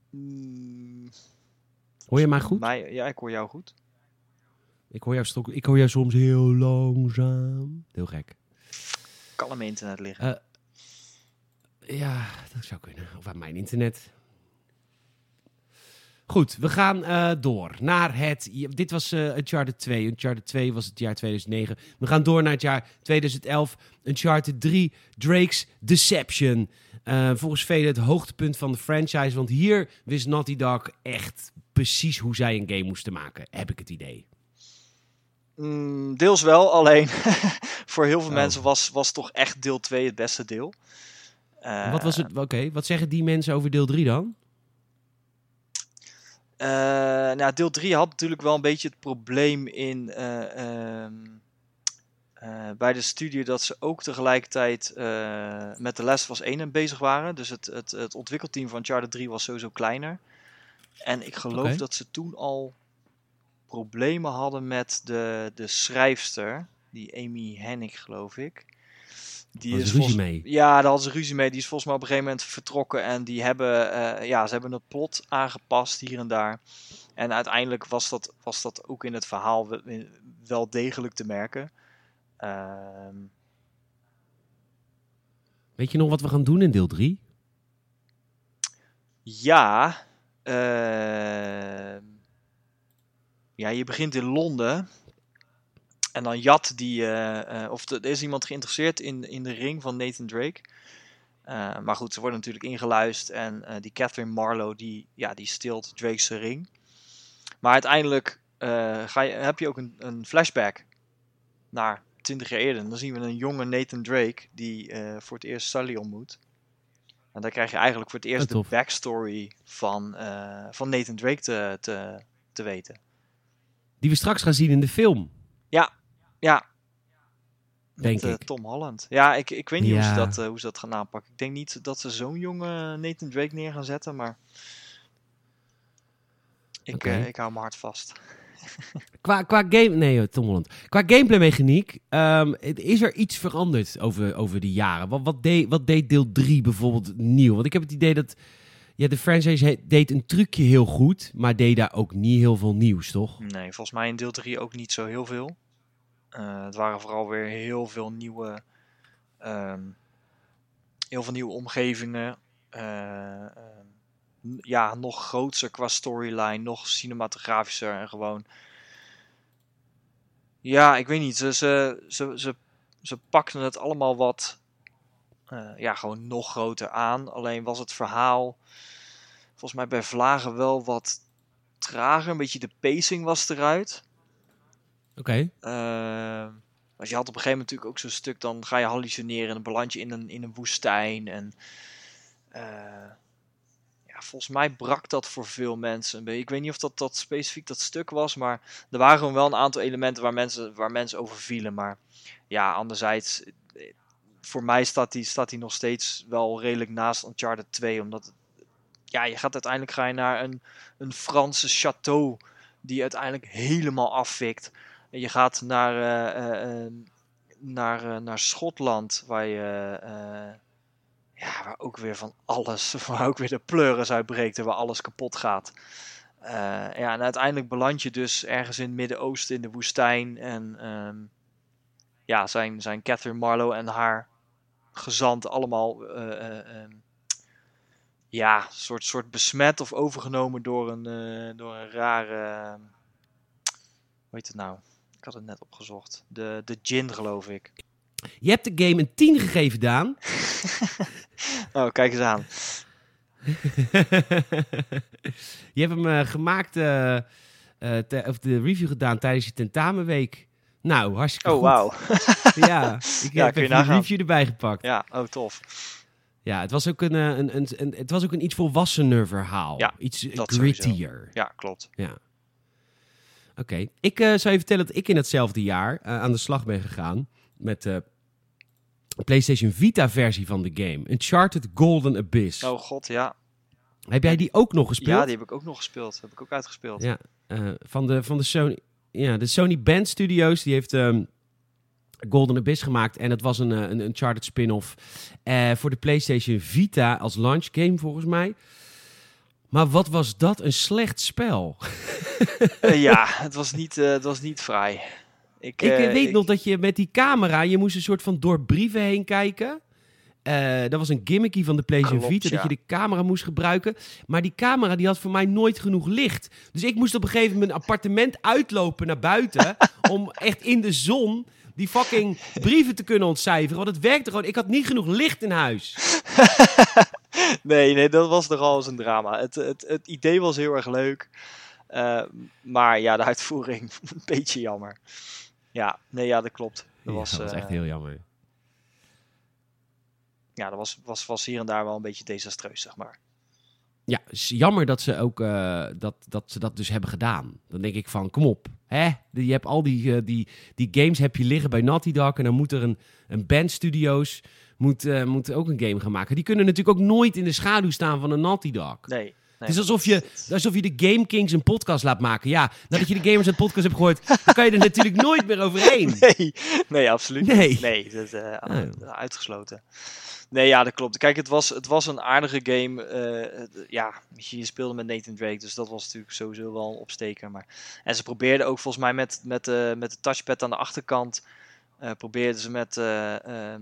Mm, Hoor je mij goed? Mij, ja, ik hoor jou goed. Ik hoor jou, stok, ik hoor jou soms heel langzaam. Heel gek. Kan mijn internet liggen. Ja, dat zou kunnen. Of aan mijn internet. Goed, we gaan eh, door naar het. Dit was eh Uncharted 2. Uncharted 2 was het jaar 2009. We gaan door naar het jaar 2011. Uncharted 3, Drake's Deception. Eh, volgens velen het hoogtepunt van de franchise. Want hier wist Naughty Dog echt precies hoe zij een game moesten maken. Heb ik het idee. Mm, deels wel, alleen voor heel veel Oh. mensen was, was toch echt deel 2 het beste deel. Eh, wat was het? Oké, wat zeggen die mensen over deel 3 dan? Eh, nou, deel 3 had natuurlijk wel een beetje het probleem in eh, ehm, eh, bij de studio dat ze ook tegelijkertijd met Last of Us 1 aan bezig waren. Dus het, het, het ontwikkelteam van Uncharted 3 was sowieso kleiner. En ik geloof dat ze toen al problemen hadden met de, de schrijfster, die Amy Hennig geloof ik. Die volgens- ruzie mee? ja, daar hadden ze ruzie mee. Die is volgens mij op een gegeven moment vertrokken. En die hebben, eh, ja, ze hebben het plot aangepast hier en daar. En uiteindelijk was dat, was dat ook in het verhaal wel, wel degelijk te merken. Ehm, Weet je nog wat we gaan doen in deel 3? ja, ehm, ja, je begint in Londen. En dan jat die, eh, eh, of er is iemand geïnteresseerd in, in de ring van Nathan Drake. Eh, maar goed, ze worden natuurlijk ingeluisterd en die Catherine Marlowe, die, ja, die steelt Drake's ring. Maar uiteindelijk ga je, heb je ook een, een flashback naar 20 jaar eerder. En dan zien we een jonge Nathan Drake die voor het eerst Sully ontmoet. En dan krijg je eigenlijk voor het eerst de backstory van, van Nathan Drake te, te, te weten. Die we straks gaan zien in de film, Ja, denk met, eh, ik. Tom Holland. Ja, ik, ik weet niet hoe, ze Ja. dat, eh, hoe ze dat gaan aanpakken. Ik denk niet dat ze zo'n jonge Nathan Drake neer gaan zetten, maar ik, eh, ik hou mijn hart vast. Qua, qua game... Nee, eh, Tom Holland. Qua gameplay mechaniek ehm, is er iets veranderd over, over de jaren. Wat, wat, deed, wat deed deel 3 bijvoorbeeld nieuw? Want ik heb het idee dat... Ja, de franchise he- deed een trucje heel goed, maar deed daar ook niet heel veel nieuws, toch? Nee, volgens mij in deel 3 ook niet zo heel veel. Eh, het waren vooral weer heel veel nieuwe, ehm, heel veel nieuwe omgevingen. Eh, ehm, ja, nog groter qua storyline, nog cinematografischer en gewoon. Ja, ik weet niet. Ze, ze, ze, ze, ze pakten het allemaal wat, eh, ja, gewoon nog groter aan. Alleen was het verhaal, volgens mij bij Vlagen wel wat trager. Een beetje de pacing was eruit. Oké. Ehm, want je had op een gegeven moment natuurlijk ook zo'n stuk, dan ga je hallucineren en dan beland je in een, in een woestijn. En eh, ja, volgens mij brak dat voor veel mensen. Ik weet niet of dat, dat specifiek dat stuk was, maar er waren wel een aantal elementen waar mensen, waar mensen over vielen. Maar ja, anderzijds, eh, voor mij staat die, staat die nog steeds wel redelijk naast Uncharted 2, omdat ja, je gaat uiteindelijk ga je naar een, een Franse château die uiteindelijk helemaal afvikt. Je gaat naar, eh, eh, eh, naar, naar Schotland, waar je ja, waar ook weer van alles, waar ook weer de pleuris uitbreekt en waar alles kapot gaat. Ja, en uiteindelijk beland je dus ergens in het Midden-Oosten in de woestijn. En ehm, ja, zijn, zijn Catherine Marlowe en haar gezant allemaal eh, eh, ehm, ja, soort, soort besmet of overgenomen door een, door een rare. hoe heet het nou? Ik had het net opgezocht. De, de gin, geloof ik. Je hebt de game een 10 gegeven, Daan. Oh, kijk eens aan. je hebt hem eh, gemaakt, eh, eh, te- of de review gedaan tijdens je tentamenweek. Nou, hartstikke Oh, goed. wauw. Ja, ik Ja, heb nagaan. review erbij gepakt. Ja, oh, tof. Ja, het was ook een, een, een, een, het was ook een iets volwassener verhaal. Ja, iets dat grittier. Ja, klopt. Oké, ik eh, zou je vertellen dat ik in hetzelfde jaar eh, aan de slag ben gegaan met de PlayStation Vita versie van de game. Uncharted Golden Abyss. Oh god, ja. Heb jij die ook nog gespeeld? Ja, die heb ik ook nog gespeeld. Heb ik ook uitgespeeld. Ja, eh, van de, van de Sony. Ja, de Sony Band Studios, die heeft ehm, Golden Abyss gemaakt. En het was een, eh, een Uncharted spin-off eh, voor de PlayStation Vita als launch game volgens mij. Maar wat was dat een slecht spel. Eh, ja, het was niet, eh, het was niet vrij. Ik, ik eh, weet ik- nog dat je met die camera, je moest een soort van door brieven heen kijken. dat was een gimmicky van de PlayStation Klopt, Vita, dat je de camera moest gebruiken. Maar die camera die had voor mij nooit genoeg licht. Dus ik moest op een gegeven moment mijn appartement uitlopen naar buiten... om echt in de zon die fucking brieven te kunnen ontcijferen. Want het werkte gewoon. Ik had niet genoeg licht in huis. Nee, nee, dat was nogal eens een drama. Het, het, het idee was heel erg leuk. eh, maar ja, de uitvoering, een beetje jammer. Ja, nee, ja, dat klopt. Dat Ja, was, dat was eh, echt heel jammer. ja, dat was, was, was hier en daar wel een beetje desastreus, zeg maar. Ja, is jammer dat ze ook eh, dat, dat ze dat dus hebben gedaan. Dan denk ik van, kom op. Hè? Je hebt al die, eh, die, die games heb je liggen bij Naughty Dog. En dan moet er een, een band studios moet, eh, moet ook een game gaan maken. Die kunnen natuurlijk ook nooit in de schaduw staan van een Naughty Dog. Nee. Het is alsof je, alsof je de Game Kings een podcast laat maken. Ja, nadat je de Gamers het podcast hebt gehoord, dan kan je er natuurlijk nooit meer overheen. Nee, nee, absoluut Nee. niet. Nee, dat, eh, Oh. uitgesloten. Nee, ja, dat klopt. Kijk, het was, het was een aardige game. eh, ja, je speelde met Nathan Drake, dus dat was natuurlijk sowieso wel een opsteker. Maar... En ze probeerden ook volgens mij met, met, eh, met de touchpad aan de achterkant, eh probeerden ze met... eh, ehm,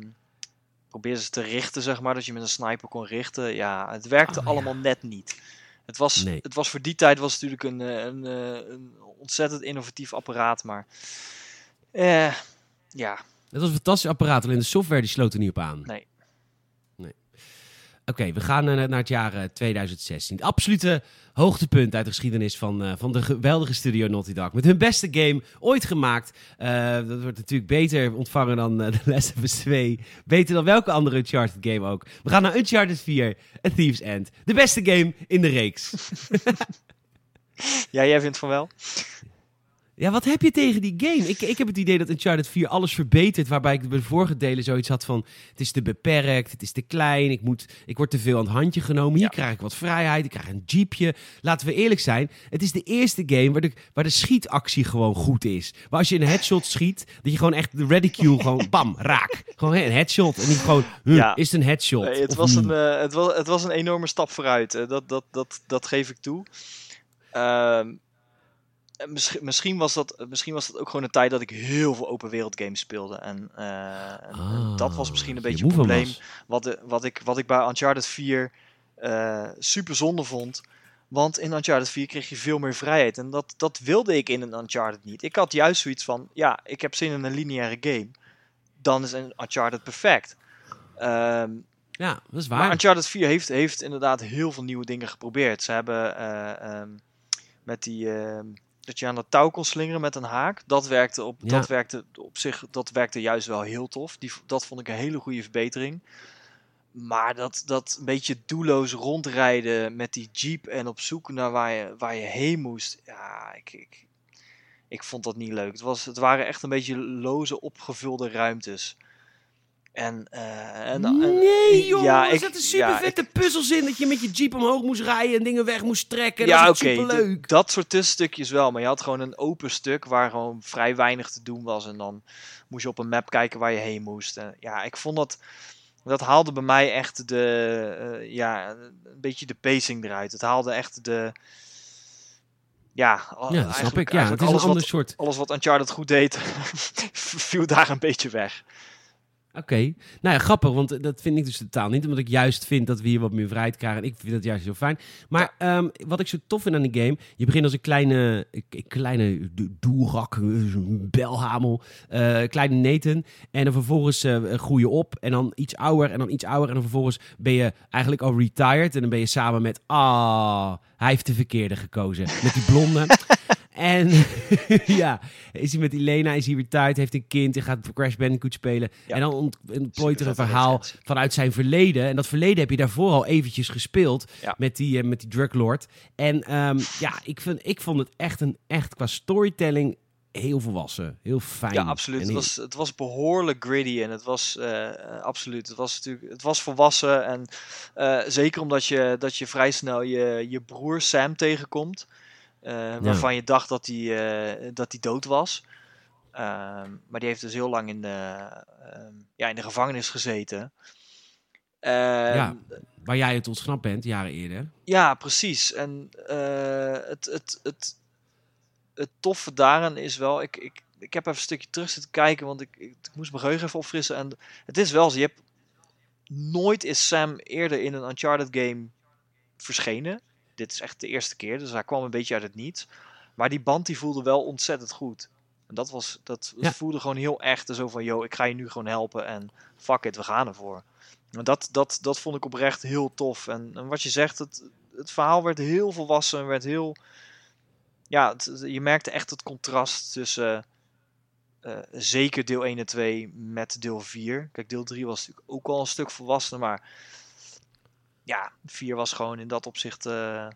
probeerden ze te richten, zeg maar, dat je met een sniper kon richten. Ja, het werkte Oh, ja. allemaal net niet. Het was, Nee. het was voor die tijd was het natuurlijk een, eh, een, eh, een ontzettend innovatief apparaat, maar... eh, ja, Dat was een fantastisch apparaat, alleen de software die sloot er niet op aan. Nee. Nee. Oké, we gaan eh, naar het jaar eh, 2016. Het absolute hoogtepunt uit de geschiedenis van, eh, van de geweldige studio Naughty Dog. Met hun beste game ooit gemaakt. Eh, dat wordt natuurlijk beter ontvangen dan eh, The Last of Us 2. Beter dan welke andere Uncharted game ook. We gaan naar Uncharted 4, A Thief's End. De beste game in de reeks. Ja, jij vindt van wel? Ja, wat heb je tegen die game? Ik, ik heb het idee dat Uncharted 4 alles verbetert. Waarbij ik bij de vorige delen zoiets had van... Het is te beperkt, het is te klein, ik, moet, ik word te veel aan het handje genomen. Hier Ja. krijg ik wat vrijheid, ik krijg een jeepje. Laten we eerlijk zijn, het is de eerste game waar de, waar de schietactie gewoon goed is. Maar als je een headshot schiet, dat je gewoon echt de reticule gewoon bam, raak. Gewoon een headshot en niet gewoon, Ja. is het een headshot? Nee, het, was niet? een, eh, het, was, het was een enorme stap vooruit. eh, dat, dat, dat, dat geef ik toe. Ehm, misschien, misschien, was dat, misschien was dat ook gewoon een tijd dat ik heel veel open wereld games speelde. En, eh, en- dat was misschien een Ah, je beetje een probleem. Wat, de, wat, ik, wat ik bij Uncharted 4 eh, super zonde vond. Want in Uncharted 4 kreeg je veel meer vrijheid. En dat, dat wilde ik in een Uncharted niet. Ik had juist zoiets van: ja, ik heb zin in een lineaire game. Dan is een Uncharted perfect. Ehm, Ja, dat is maar waar. Uncharted 4 heeft, heeft inderdaad heel veel nieuwe dingen geprobeerd. Ze hebben eh, ehm, met die. Dat je aan dat touw kon slingeren met een haak. Dat werkte op, Ja. dat werkte op zich dat werkte juist wel heel tof. Die, dat vond ik een hele goede verbetering. Maar dat, dat een beetje doelloos rondrijden met die jeep en op zoek naar waar je, waar je heen moest. Ja, ik, ik, ik vond dat niet leuk. Het, was, het waren echt een beetje loze opgevulde ruimtes. En, eh, en, en- Nee, joh, ja, er ik- zaten super ja, vette puzzels in. Dat je met je jeep omhoog moest rijden en dingen weg moest trekken. ja, dat is oké. Dat soort tussenstukjes wel. Maar je had gewoon een open stuk waar gewoon vrij weinig te doen was. En dan moest je op een map kijken waar je heen moest. En ja, ik vond dat. Dat haalde bij mij echt de. eh, ja, een beetje de pacing eruit. Het haalde echt de. Ja, Ja, dat snap ik. Ja, het is een alles ander wat, soort. alles wat Uncharted goed deed, viel daar een beetje weg. Oké. Nou ja, grappig, want eh, dat vind ik dus totaal niet. Omdat ik juist vind dat we hier wat meer vrijheid krijgen. En ik vind dat juist heel fijn. Maar ehm, wat ik zo tof vind aan die game... Je begint als een kleine, een kleine do- doelrak, een belhamel. eh, kleine Nathan. En dan vervolgens eh, groei je op. En dan iets ouder en dan iets ouder. En dan vervolgens ben je eigenlijk al retired. En dan ben je samen met... Ah, hij heeft de verkeerde gekozen. Met die blonde. En ja, is hij met Elena, is hij weer tijd, heeft een kind en gaat Crash Bandicoot spelen. Ja. En dan ont- ontplooit er een verhaal vanuit zijn verleden. En dat verleden heb je daarvoor al eventjes gespeeld Ja. met, die, eh, met die druglord. En ehm, ja, ik, vind, ik vond het echt, een, echt qua storytelling heel volwassen. Heel fijn. Ja, absoluut. Het was, het was behoorlijk gritty en het was eh, eh, absoluut. Het was natuurlijk, het was volwassen en zeker omdat je, dat je vrij snel je, je broer Sam tegenkomt, eh, waarvan je dacht dat hij eh, dat hij dood was. Ehm, maar die heeft dus heel lang in de, ehm, ja, in de gevangenis gezeten. Ehm, Ja. Waar jij het ontsnapt bent, jaren eerder. ja, precies. En eh, het, het, het, het toffe daaraan is wel, ik, ik, ik heb even een stukje terug zitten kijken, want ik, ik, ik moest mijn geheugen even opfrissen. En het is wel zo, je hebt nooit is Sam eerder in een Uncharted game verschenen. Dit is echt de eerste keer, dus hij kwam een beetje uit het niets. Maar die band die voelde wel ontzettend goed. En dat, was, dat Ja. voelde gewoon heel echt. Zo van, yo, ik ga je nu gewoon helpen en fuck it, we gaan ervoor. En dat, dat, dat vond ik oprecht heel tof. En, en wat je zegt, het, het verhaal werd heel volwassen, werd heel... Ja, het- je merkte echt het contrast tussen eh, zeker deel 1 en 2 met deel 4. Kijk, deel 3 was natuurlijk ook al een stuk volwassener, maar ja, 4 was gewoon in dat opzicht eh,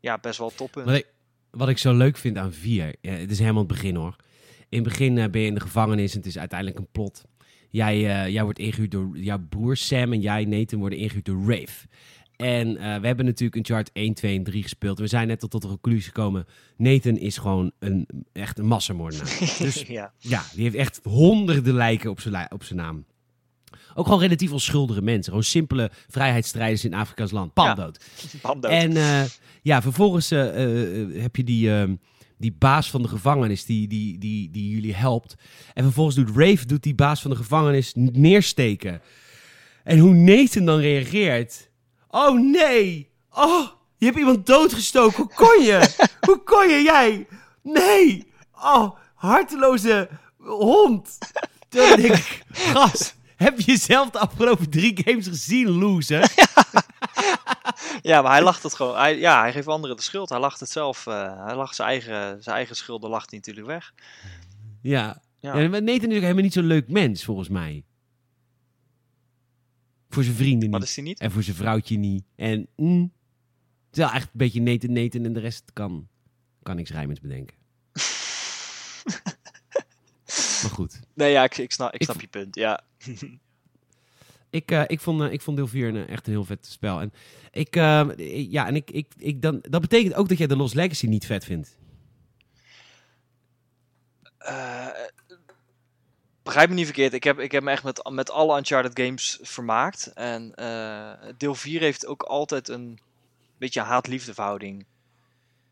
ja, best wel toppunt. Wat ik, wat ik zo leuk vind aan 4, ja, het is helemaal het begin hoor. In het begin eh, ben je in de gevangenis en het is uiteindelijk een plot. Jij, eh, jij wordt ingehuurd door jouw broer Sam en jij, Nathan, worden ingehuurd door Rafe. En we hebben natuurlijk Uncharted 1, 2 en 3 gespeeld. We zijn net tot, tot de conclusie gekomen. Nathan is gewoon een, echt een massamoordenaar. Dus ja. ja, die heeft echt honderden lijken op zijn, op zijn naam. Ook gewoon relatief onschuldige mensen. Gewoon simpele vrijheidsstrijders in Afrika's land. Pam Ja. En eh, ja, vervolgens eh, eh, heb je die, ehm, die baas van de gevangenis die, die, die, die jullie helpt. En vervolgens doet Rafe doet die baas van de gevangenis neersteken. En hoe Nathan dan reageert. Oh nee! Oh, je hebt iemand doodgestoken. Hoe kon je? hoe kon je jij? Nee! Oh, harteloze hond. Toen denk ik, gast, heb je zelf de afgelopen drie games gezien, loser? Ja, maar hij lacht het gewoon. Hij, ja, hij geeft anderen de schuld. Hij lacht het zelf. eh, hij lacht zijn eigen, zijn eigen schulden lacht hij natuurlijk weg. Ja. Ja. Ja. Nathan is ook helemaal niet zo'n leuk mens, volgens mij. Voor zijn vrienden Wat niet. is hij niet? En voor zijn vrouwtje niet. En mm, het is wel echt een beetje Nathan, Nathan en de rest kan, kan niks rijmends bedenken. maar goed. Nee, ja, ik, ik snap, ik Ik snap je punt. Ja. Ik, eh, ik, vond, eh, ik vond deel 4 een, eh, echt een heel vet spel. En, ik, ja, en ik, ik, ik dan, dat betekent ook dat jij de Lost Legacy niet vet vindt. Begrijp me niet verkeerd. Ik heb, ik heb me echt met, met alle Uncharted games vermaakt. En deel 4 heeft ook altijd een beetje een haat-liefde verhouding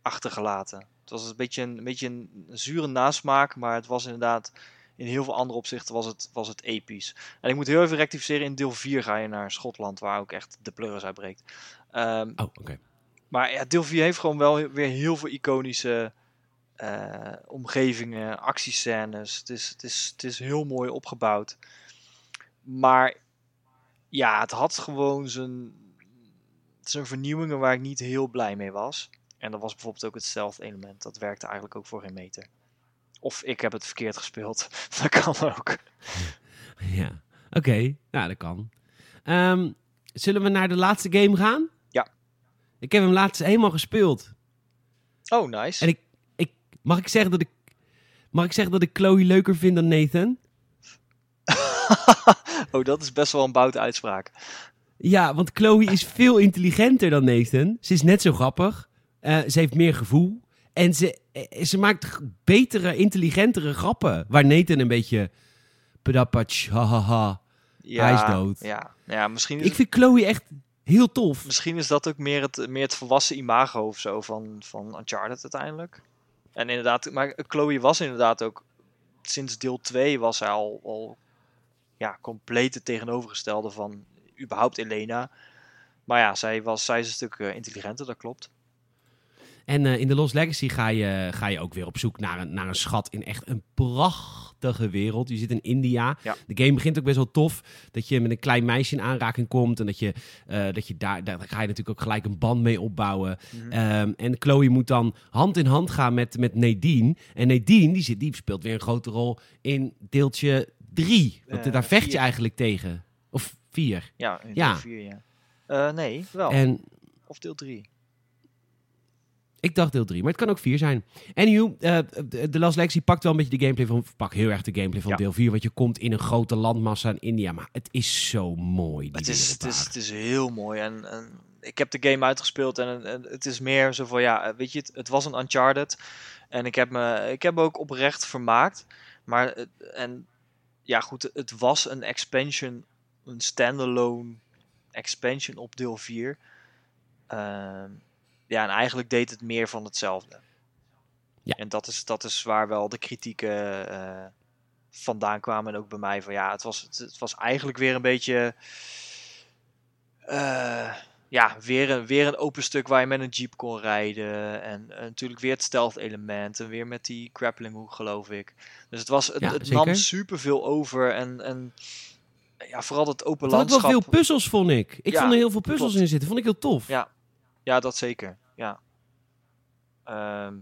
achtergelaten. Het was een beetje een, een beetje een zure nasmaak, maar het was inderdaad in heel veel andere opzichten was het, was het episch. En ik moet heel even rectificeren, in deel 4 ga je naar Schotland, waar ook echt de pleuris uitbreekt. Ehm, Oh, oké. maar ja, deel 4 heeft gewoon wel weer heel veel iconische eh, omgevingen, actiescènes. Het is, het, is, het is heel mooi opgebouwd. Maar ja, het had gewoon zijn, zijn vernieuwingen waar ik niet heel blij mee was. En dat was bijvoorbeeld ook het stealth element. Dat werkte eigenlijk ook voor geen meter. Of ik heb het verkeerd gespeeld. Dat kan ook. Ja, oké. Nou, dat kan. Ehm, zullen we naar de laatste game gaan? Ja. Ik heb hem laatst helemaal gespeeld. Oh, nice. En ik, ik, mag, ik zeggen dat ik, mag ik zeggen dat ik Chloe leuker vind dan Nathan? oh, dat is best wel een boute uitspraak. Ja, want Chloe is veel intelligenter dan Nathan. Ze is net zo grappig. Eh, ze heeft meer gevoel. En ze, eh, ze maakt betere, intelligentere grappen. Waar Nathan een beetje... Pedapatsch, hahaha. Ja, Hij is dood. Ja, ja misschien is Ik vind Chloe echt heel tof. Misschien is dat ook meer het, meer het volwassen imago of zo van, van Uncharted uiteindelijk. En inderdaad, maar Chloe was inderdaad ook sinds deel 2 was hij al, al ja, compleet het tegenovergestelde van überhaupt Elena. Maar ja, zij, was, zij is een stuk eh, intelligenter, dat klopt. En eh, in de Lost Legacy ga je, ga je ook weer op zoek naar een, naar een schat in echt een prachtige wereld. Je zit in India. Ja. De game begint ook best wel tof. Dat je met een klein meisje in aanraking komt. En dat je, eh, dat je daar, daar ga je natuurlijk ook gelijk een band mee opbouwen. Mhm. Ehm, en Chloe moet dan hand in hand gaan met, met Nadine. En Nadine die, zit, die speelt weer een grote rol in deeltje 3. Want Eh, daar vecht je vier. eigenlijk tegen. Of 4. Ja, in Ja. deel 4, ja. Eh, nee, wel. En Of deel 3. Ik dacht deel 3, maar het kan ook 4 zijn. Anywho, eh de Last Legacy pakt wel een beetje de gameplay van... Pak heel erg de gameplay van Ja. deel 4. Want je komt in een grote landmassa in India. Maar het is zo mooi, Het is, het, is, het is heel mooi. En, en ik heb de game uitgespeeld en, en het is meer zo van, ja, weet je, het, het was een Uncharted. En ik heb, me, ik heb me ook oprecht vermaakt. Maar, en ja goed, het was een expansion, een standalone expansion op deel 4. Ehm, ja, en eigenlijk deed het meer van hetzelfde. Ja. En dat is, dat is waar wel de kritieken eh, vandaan kwamen. En ook bij mij van ja, het was, het, was eigenlijk weer een beetje. eh, ja, weer een, weer een open stuk waar je met een jeep kon rijden. En, eh, natuurlijk weer het stealth element. En weer met die grappling hook, geloof ik. Dus het, was, het, Ja, het nam superveel over. En, en ja, vooral dat open Er ook landschap. wel veel puzzels, vond ik. Ik Ja, vond er heel veel puzzels klopt. in zitten. Vond ik heel tof. Ja, ja dat zeker. Ja. Ehm,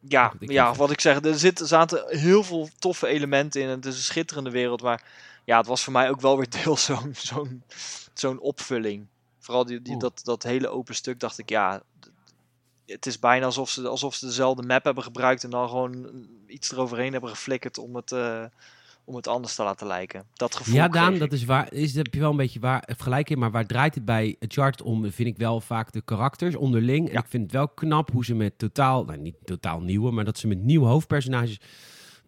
Ja, ja, wat ik zeg, er zitten, zaten heel veel toffe elementen in. Het is een schitterende wereld, maar ja, het was voor mij ook wel weer deels zo'n zo'n zo'n opvulling. Vooral die, die, dat, dat hele open stuk dacht ik, ja, het is bijna alsof ze, alsof ze dezelfde map hebben gebruikt en dan gewoon iets eroverheen hebben geflikkerd om het, eh, om het anders te laten lijken. Dat gevoel Ja, Daan, dat is waar. Is, heb je wel een beetje waar, gelijk in. Maar waar draait het bij Uncharted om, vind ik wel vaak de karakters onderling. En ik vind het wel knap hoe ze met totaal, nou niet totaal nieuwe, maar dat ze met nieuwe hoofdpersonages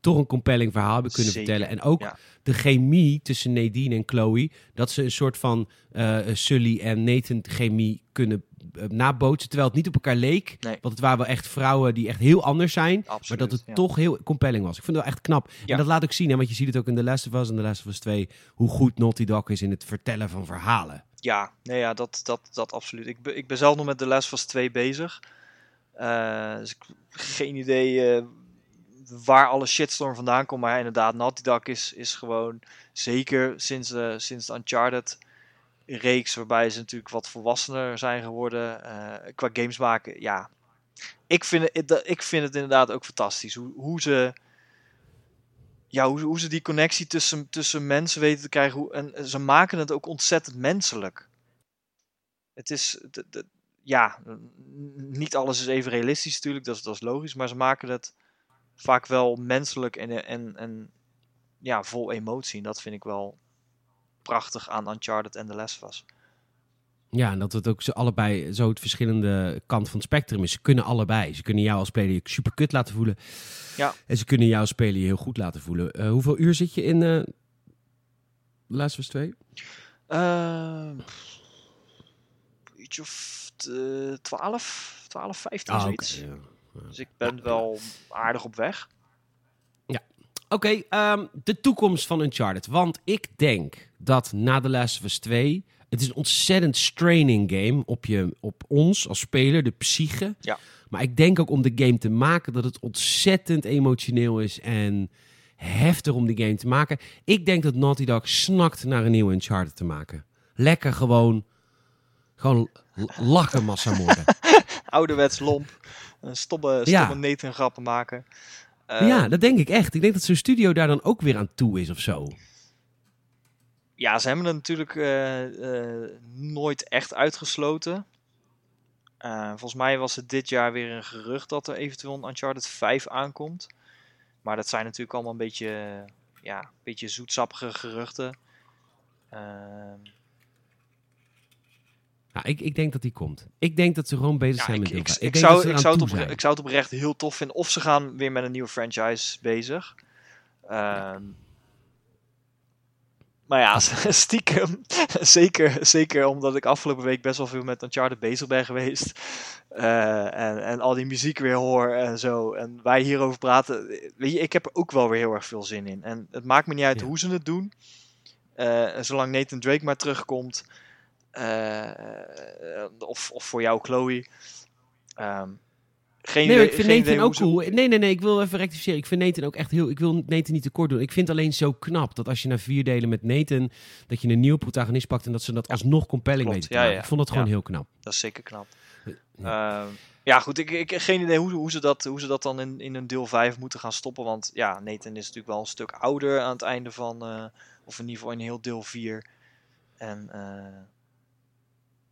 toch een compelling verhaal hebben kunnen Zeker, vertellen. En ook ja. De chemie tussen Nadine en Chloe. Dat ze een soort van eh, Sully en Nathan chemie kunnen eh, nabootsen. Terwijl het niet op elkaar leek. Nee. Want het waren wel echt vrouwen die echt heel anders zijn. Absoluut, maar dat het ja. toch heel compelling was. Ik vind het wel echt knap. Ja. En dat laat ook zien, hè, want je ziet het ook in The Last of Us en The Last of Us 2, hoe goed Naughty Dog is in het vertellen van verhalen. Ja, nee, ja dat, dat, dat absoluut. Ik, ben- ik ben zelf nog met de les van 2 bezig. Eh, dus ik geen idee waar alle shitstorm vandaan komt. Maar inderdaad, Naughty Dog is, is gewoon zeker sinds, eh, sinds de Uncharted reeks, waarbij ze natuurlijk wat volwassener zijn geworden eh, qua games maken. Ja, ik vind, het, ik vind het inderdaad ook fantastisch hoe, hoe ze ja, hoe, hoe ze die connectie tussen, tussen mensen weten te krijgen. Hoe, en ze maken het ook ontzettend menselijk. Het is, de, de- ja, niet alles is even realistisch natuurlijk, dat dat is logisch. Maar ze maken het vaak wel menselijk en, en, en ja, vol emotie. En dat vind ik wel prachtig aan Uncharted en The Last of Us. Ja, en dat het ook ze allebei zo het verschillende kant van het spectrum is. Ze kunnen allebei. Ze kunnen jou als speler super kut laten voelen. Ja. En ze kunnen jou als speler je heel goed laten voelen. Eh, hoeveel uur zit je in eh The Last of Us 2? Ehm, iets of eh, 12, 12, 15, zoiets. Ja. Dus ik ben wel aardig op weg. Oké, ehm, de toekomst van Uncharted. Want ik denk dat na The Last of Us 2... Het is een ontzettend straining game op, je, op ons als speler, de psyche. Ja. Maar ik denk ook om de game te maken dat het ontzettend emotioneel is en heftig om die game te maken. Ik denk dat Naughty Dog snakt naar een nieuwe Uncharted te maken. Lekker gewoon, gewoon lachen massamoorden. Ouderwets lomp. Een stomme, Ja. stomme Nathan grappen maken. Eh, ja, dat denk ik echt. Ik denk dat zo'n studio daar dan ook weer aan toe is of zo. ja, ze hebben het natuurlijk eh, eh, nooit echt uitgesloten. Volgens mij was het dit jaar weer een gerucht dat er eventueel een Uncharted 5 aankomt. Maar dat zijn natuurlijk allemaal een beetje, ja, een beetje zoetsappige geruchten. Ehm, Nou, ik, ik denk dat die komt. Ik denk dat ze gewoon bezig ja, zijn ik, met ik, ik, zou, ik, zou het ik zou het oprecht heel tof vinden. Of ze gaan weer met een nieuwe franchise bezig. Ehm, Maar ja, stiekem. zeker, zeker omdat ik afgelopen week best wel veel met Uncharted bezig ben geweest. Eh, en, en al die muziek weer hoor en zo. En wij hierover praten. Weet je, ik heb er ook wel weer heel erg veel zin in. En het maakt me niet uit Ja. hoe ze het doen. Eh, zolang Nathan Drake maar terugkomt. Eh, of, of voor jou, Chloe. Ehm, geen Nee, idee, ik vind geen Nathan ook ze- cool. Nee, nee, nee, ik wil even rectificeren. Ik vind Nathan ook echt heel... Ik wil Nathan niet tekort doen. Ik vind alleen zo knap dat als je na vier delen met Nathan... dat je een nieuwe protagonist pakt en dat ze dat alsnog compelling klopt. weten Ja, ja. Ik vond dat gewoon heel knap. Dat is zeker knap. Ja. Ehm, ja, goed. Ik, ik heb geen idee hoe, hoe, ze dat, hoe ze dat dan in, in een deel 5 moeten gaan stoppen. Want ja, Nathan is natuurlijk wel een stuk ouder aan het einde van... eh, of in ieder geval in heel deel 4. En eh,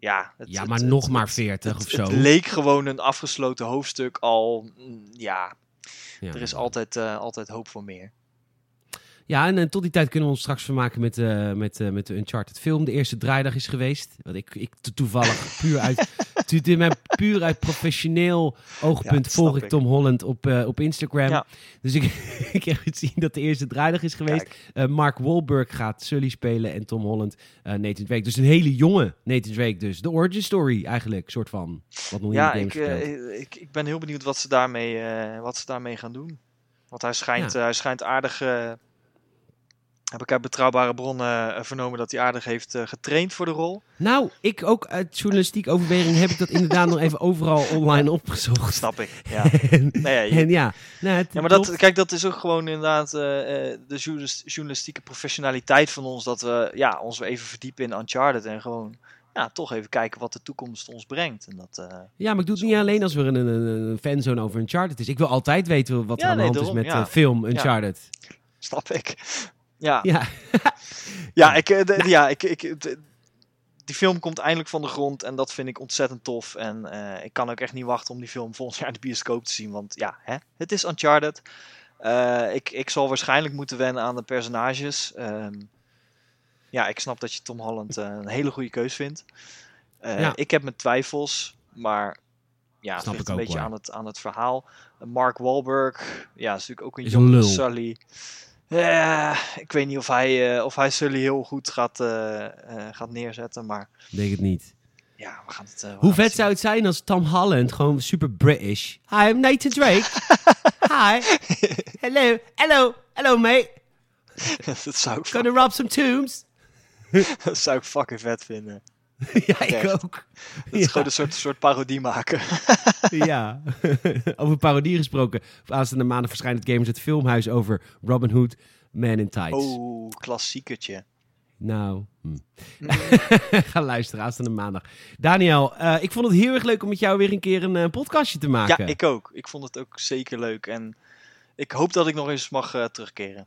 ja... Het, Ja, maar het- nog het- maar 40 het, of zo. Het leek gewoon een afgesloten hoofdstuk al... mm, Ja, Ja. er is altijd, eh, altijd hoop voor meer. Ja, en, eh, tot die tijd kunnen we ons straks vermaken met, eh, met, met de Uncharted film. De eerste draaidag is geweest. Wat ik, ik to- toevallig puur uit, tu- tu- mijn puur uit professioneel oogpunt volg ik. Tom Holland op, eh, op Instagram. Ja. Dus ik, ik heb gezien dat de eerste draaidag is geweest. Eh, Mark Wahlberg gaat Sully spelen en Tom Holland eh, Nathan Drake. Dus een hele jonge Nathan Drake dus. De origin story eigenlijk, soort van. Wat nog ja, in ik, ik, ik ben heel benieuwd wat ze daarmee, wat ze daarmee gaan doen. Want hij schijnt, Ja. hij schijnt aardig. Heb ik uit betrouwbare bronnen eh, vernomen dat hij aardig heeft eh, getraind voor de rol. Nou, ik ook uit journalistiek overweging heb ik dat inderdaad nog even overal online opgezocht. Snap ik. Ja, en, nee, ja, je- en ja, nou, het ja maar dat, kijk, dat is ook gewoon inderdaad eh, de journalis- journalistieke professionaliteit van ons. Dat we ja, ons even verdiepen in Uncharted en gewoon ja, toch even kijken wat de toekomst ons brengt. En dat, Ja, maar ik doe het niet alleen als er een, een, een fanzone over Uncharted is. Ik wil altijd weten wat er Ja, aan de nee, hand is met ja. de film Uncharted. snap ik. Ja, Ja, Ja, ik, eh, ja ik, ik, de- die film komt eindelijk van de grond en dat vind ik ontzettend tof. En eh, ik kan ook echt niet wachten om die film volgend jaar in de bioscoop te zien. Want ja, hè, het is Uncharted. Eh, ik, ik zal waarschijnlijk moeten wennen aan de personages. Ehm, ja, ik snap dat je Tom Holland een hele goede keus vindt. Ja. Ik heb mijn twijfels, maar ja, het ligt een beetje hoor. aan het, aan het verhaal. Mark Wahlberg, ja, is natuurlijk ook een jonge. Sully. Ja, ik weet niet of hij, eh, of hij Sully heel goed gaat, eh, eh, gaat neerzetten, maar denk het niet. ja, we gaan het. eh, we Hoe vet zou het zijn als Tom Holland gewoon super British. Hi, I'm Nathan Drake. Hi. Hello. Hello. Hello, mate. dat, zou ik, Gonna rob some tombs. dat zou ik fucking vet vinden. ja, ik Echt. ook. Dat is gewoon een soort, soort parodie maken. ja. over parodie gesproken. Aanstaande maandag verschijnt het Gamers het filmhuis over Robin Hood, Man in Tights. Oh, klassiekertje. Nou, hm. ga luisteren aanstaande maandag. Daniel, eh, ik vond het heel erg leuk om met jou weer een keer een eh, podcastje te Ja, maken. ik ook. Ik vond het ook zeker leuk. En ik hoop dat ik nog eens mag eh, terugkeren.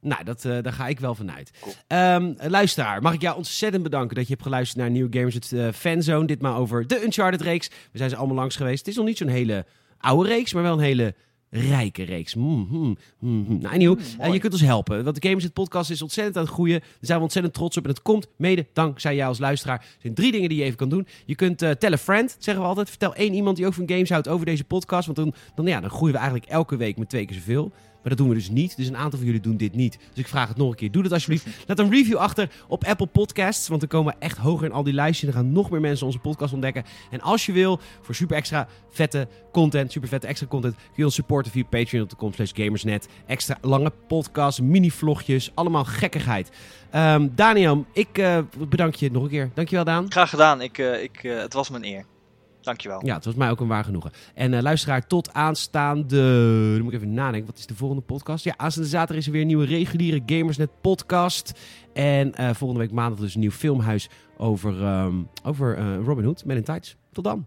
Nou, dat, eh, daar ga ik wel vanuit. Cool. Ehm, luisteraar, mag ik jou ontzettend bedanken dat je hebt geluisterd naar Nieuwe Gamers het eh, Fanzone. Ditmaal over de Uncharted-reeks. We zijn ze allemaal langs geweest. Het is nog niet zo'n hele oude reeks, maar wel een hele rijke reeks. Mm, mm. Nou, anyhow, Mm, eh, je kunt ons helpen. Want de Gamers het podcast is ontzettend aan het groeien. Daar zijn we ontzettend trots op. En het komt mede dankzij jou als luisteraar. Er zijn drie dingen die je even kan doen. Je kunt eh tell a friend, zeggen we altijd. Vertel één iemand die ook van games houdt over deze podcast. Want dan, dan, ja, dan groeien we eigenlijk elke week met twee keer zoveel. Maar dat doen we dus niet. Dus een aantal van jullie doen dit niet. Dus ik vraag het nog een keer. Doe dat alsjeblieft. Laat een review achter op Apple Podcasts. Want dan komen we echt hoger in al die lijstjes. Dan gaan nog meer mensen onze podcast ontdekken. En als je wil, voor super extra vette content, super vette extra content, kun je ons supporten via patreon.com slash gamersnet. Extra lange podcasts, mini-vlogjes, allemaal gekkigheid. Ehm, Daniel, ik eh, bedank je nog een keer. Dankjewel, Daan. Graag gedaan. Ik, eh, ik, eh, het was mijn eer. Dankjewel. Ja, het was mij ook een waar genoegen. En eh, luisteraar, tot aanstaande... Dan moet ik even nadenken. Wat is de volgende podcast? Ja, aanstaande zaterdag is er weer een nieuwe reguliere Gamersnet podcast. En eh, volgende week maandag dus een nieuw filmhuis over, ehm, over eh, Robin Hood, Men in Tights. Tot dan.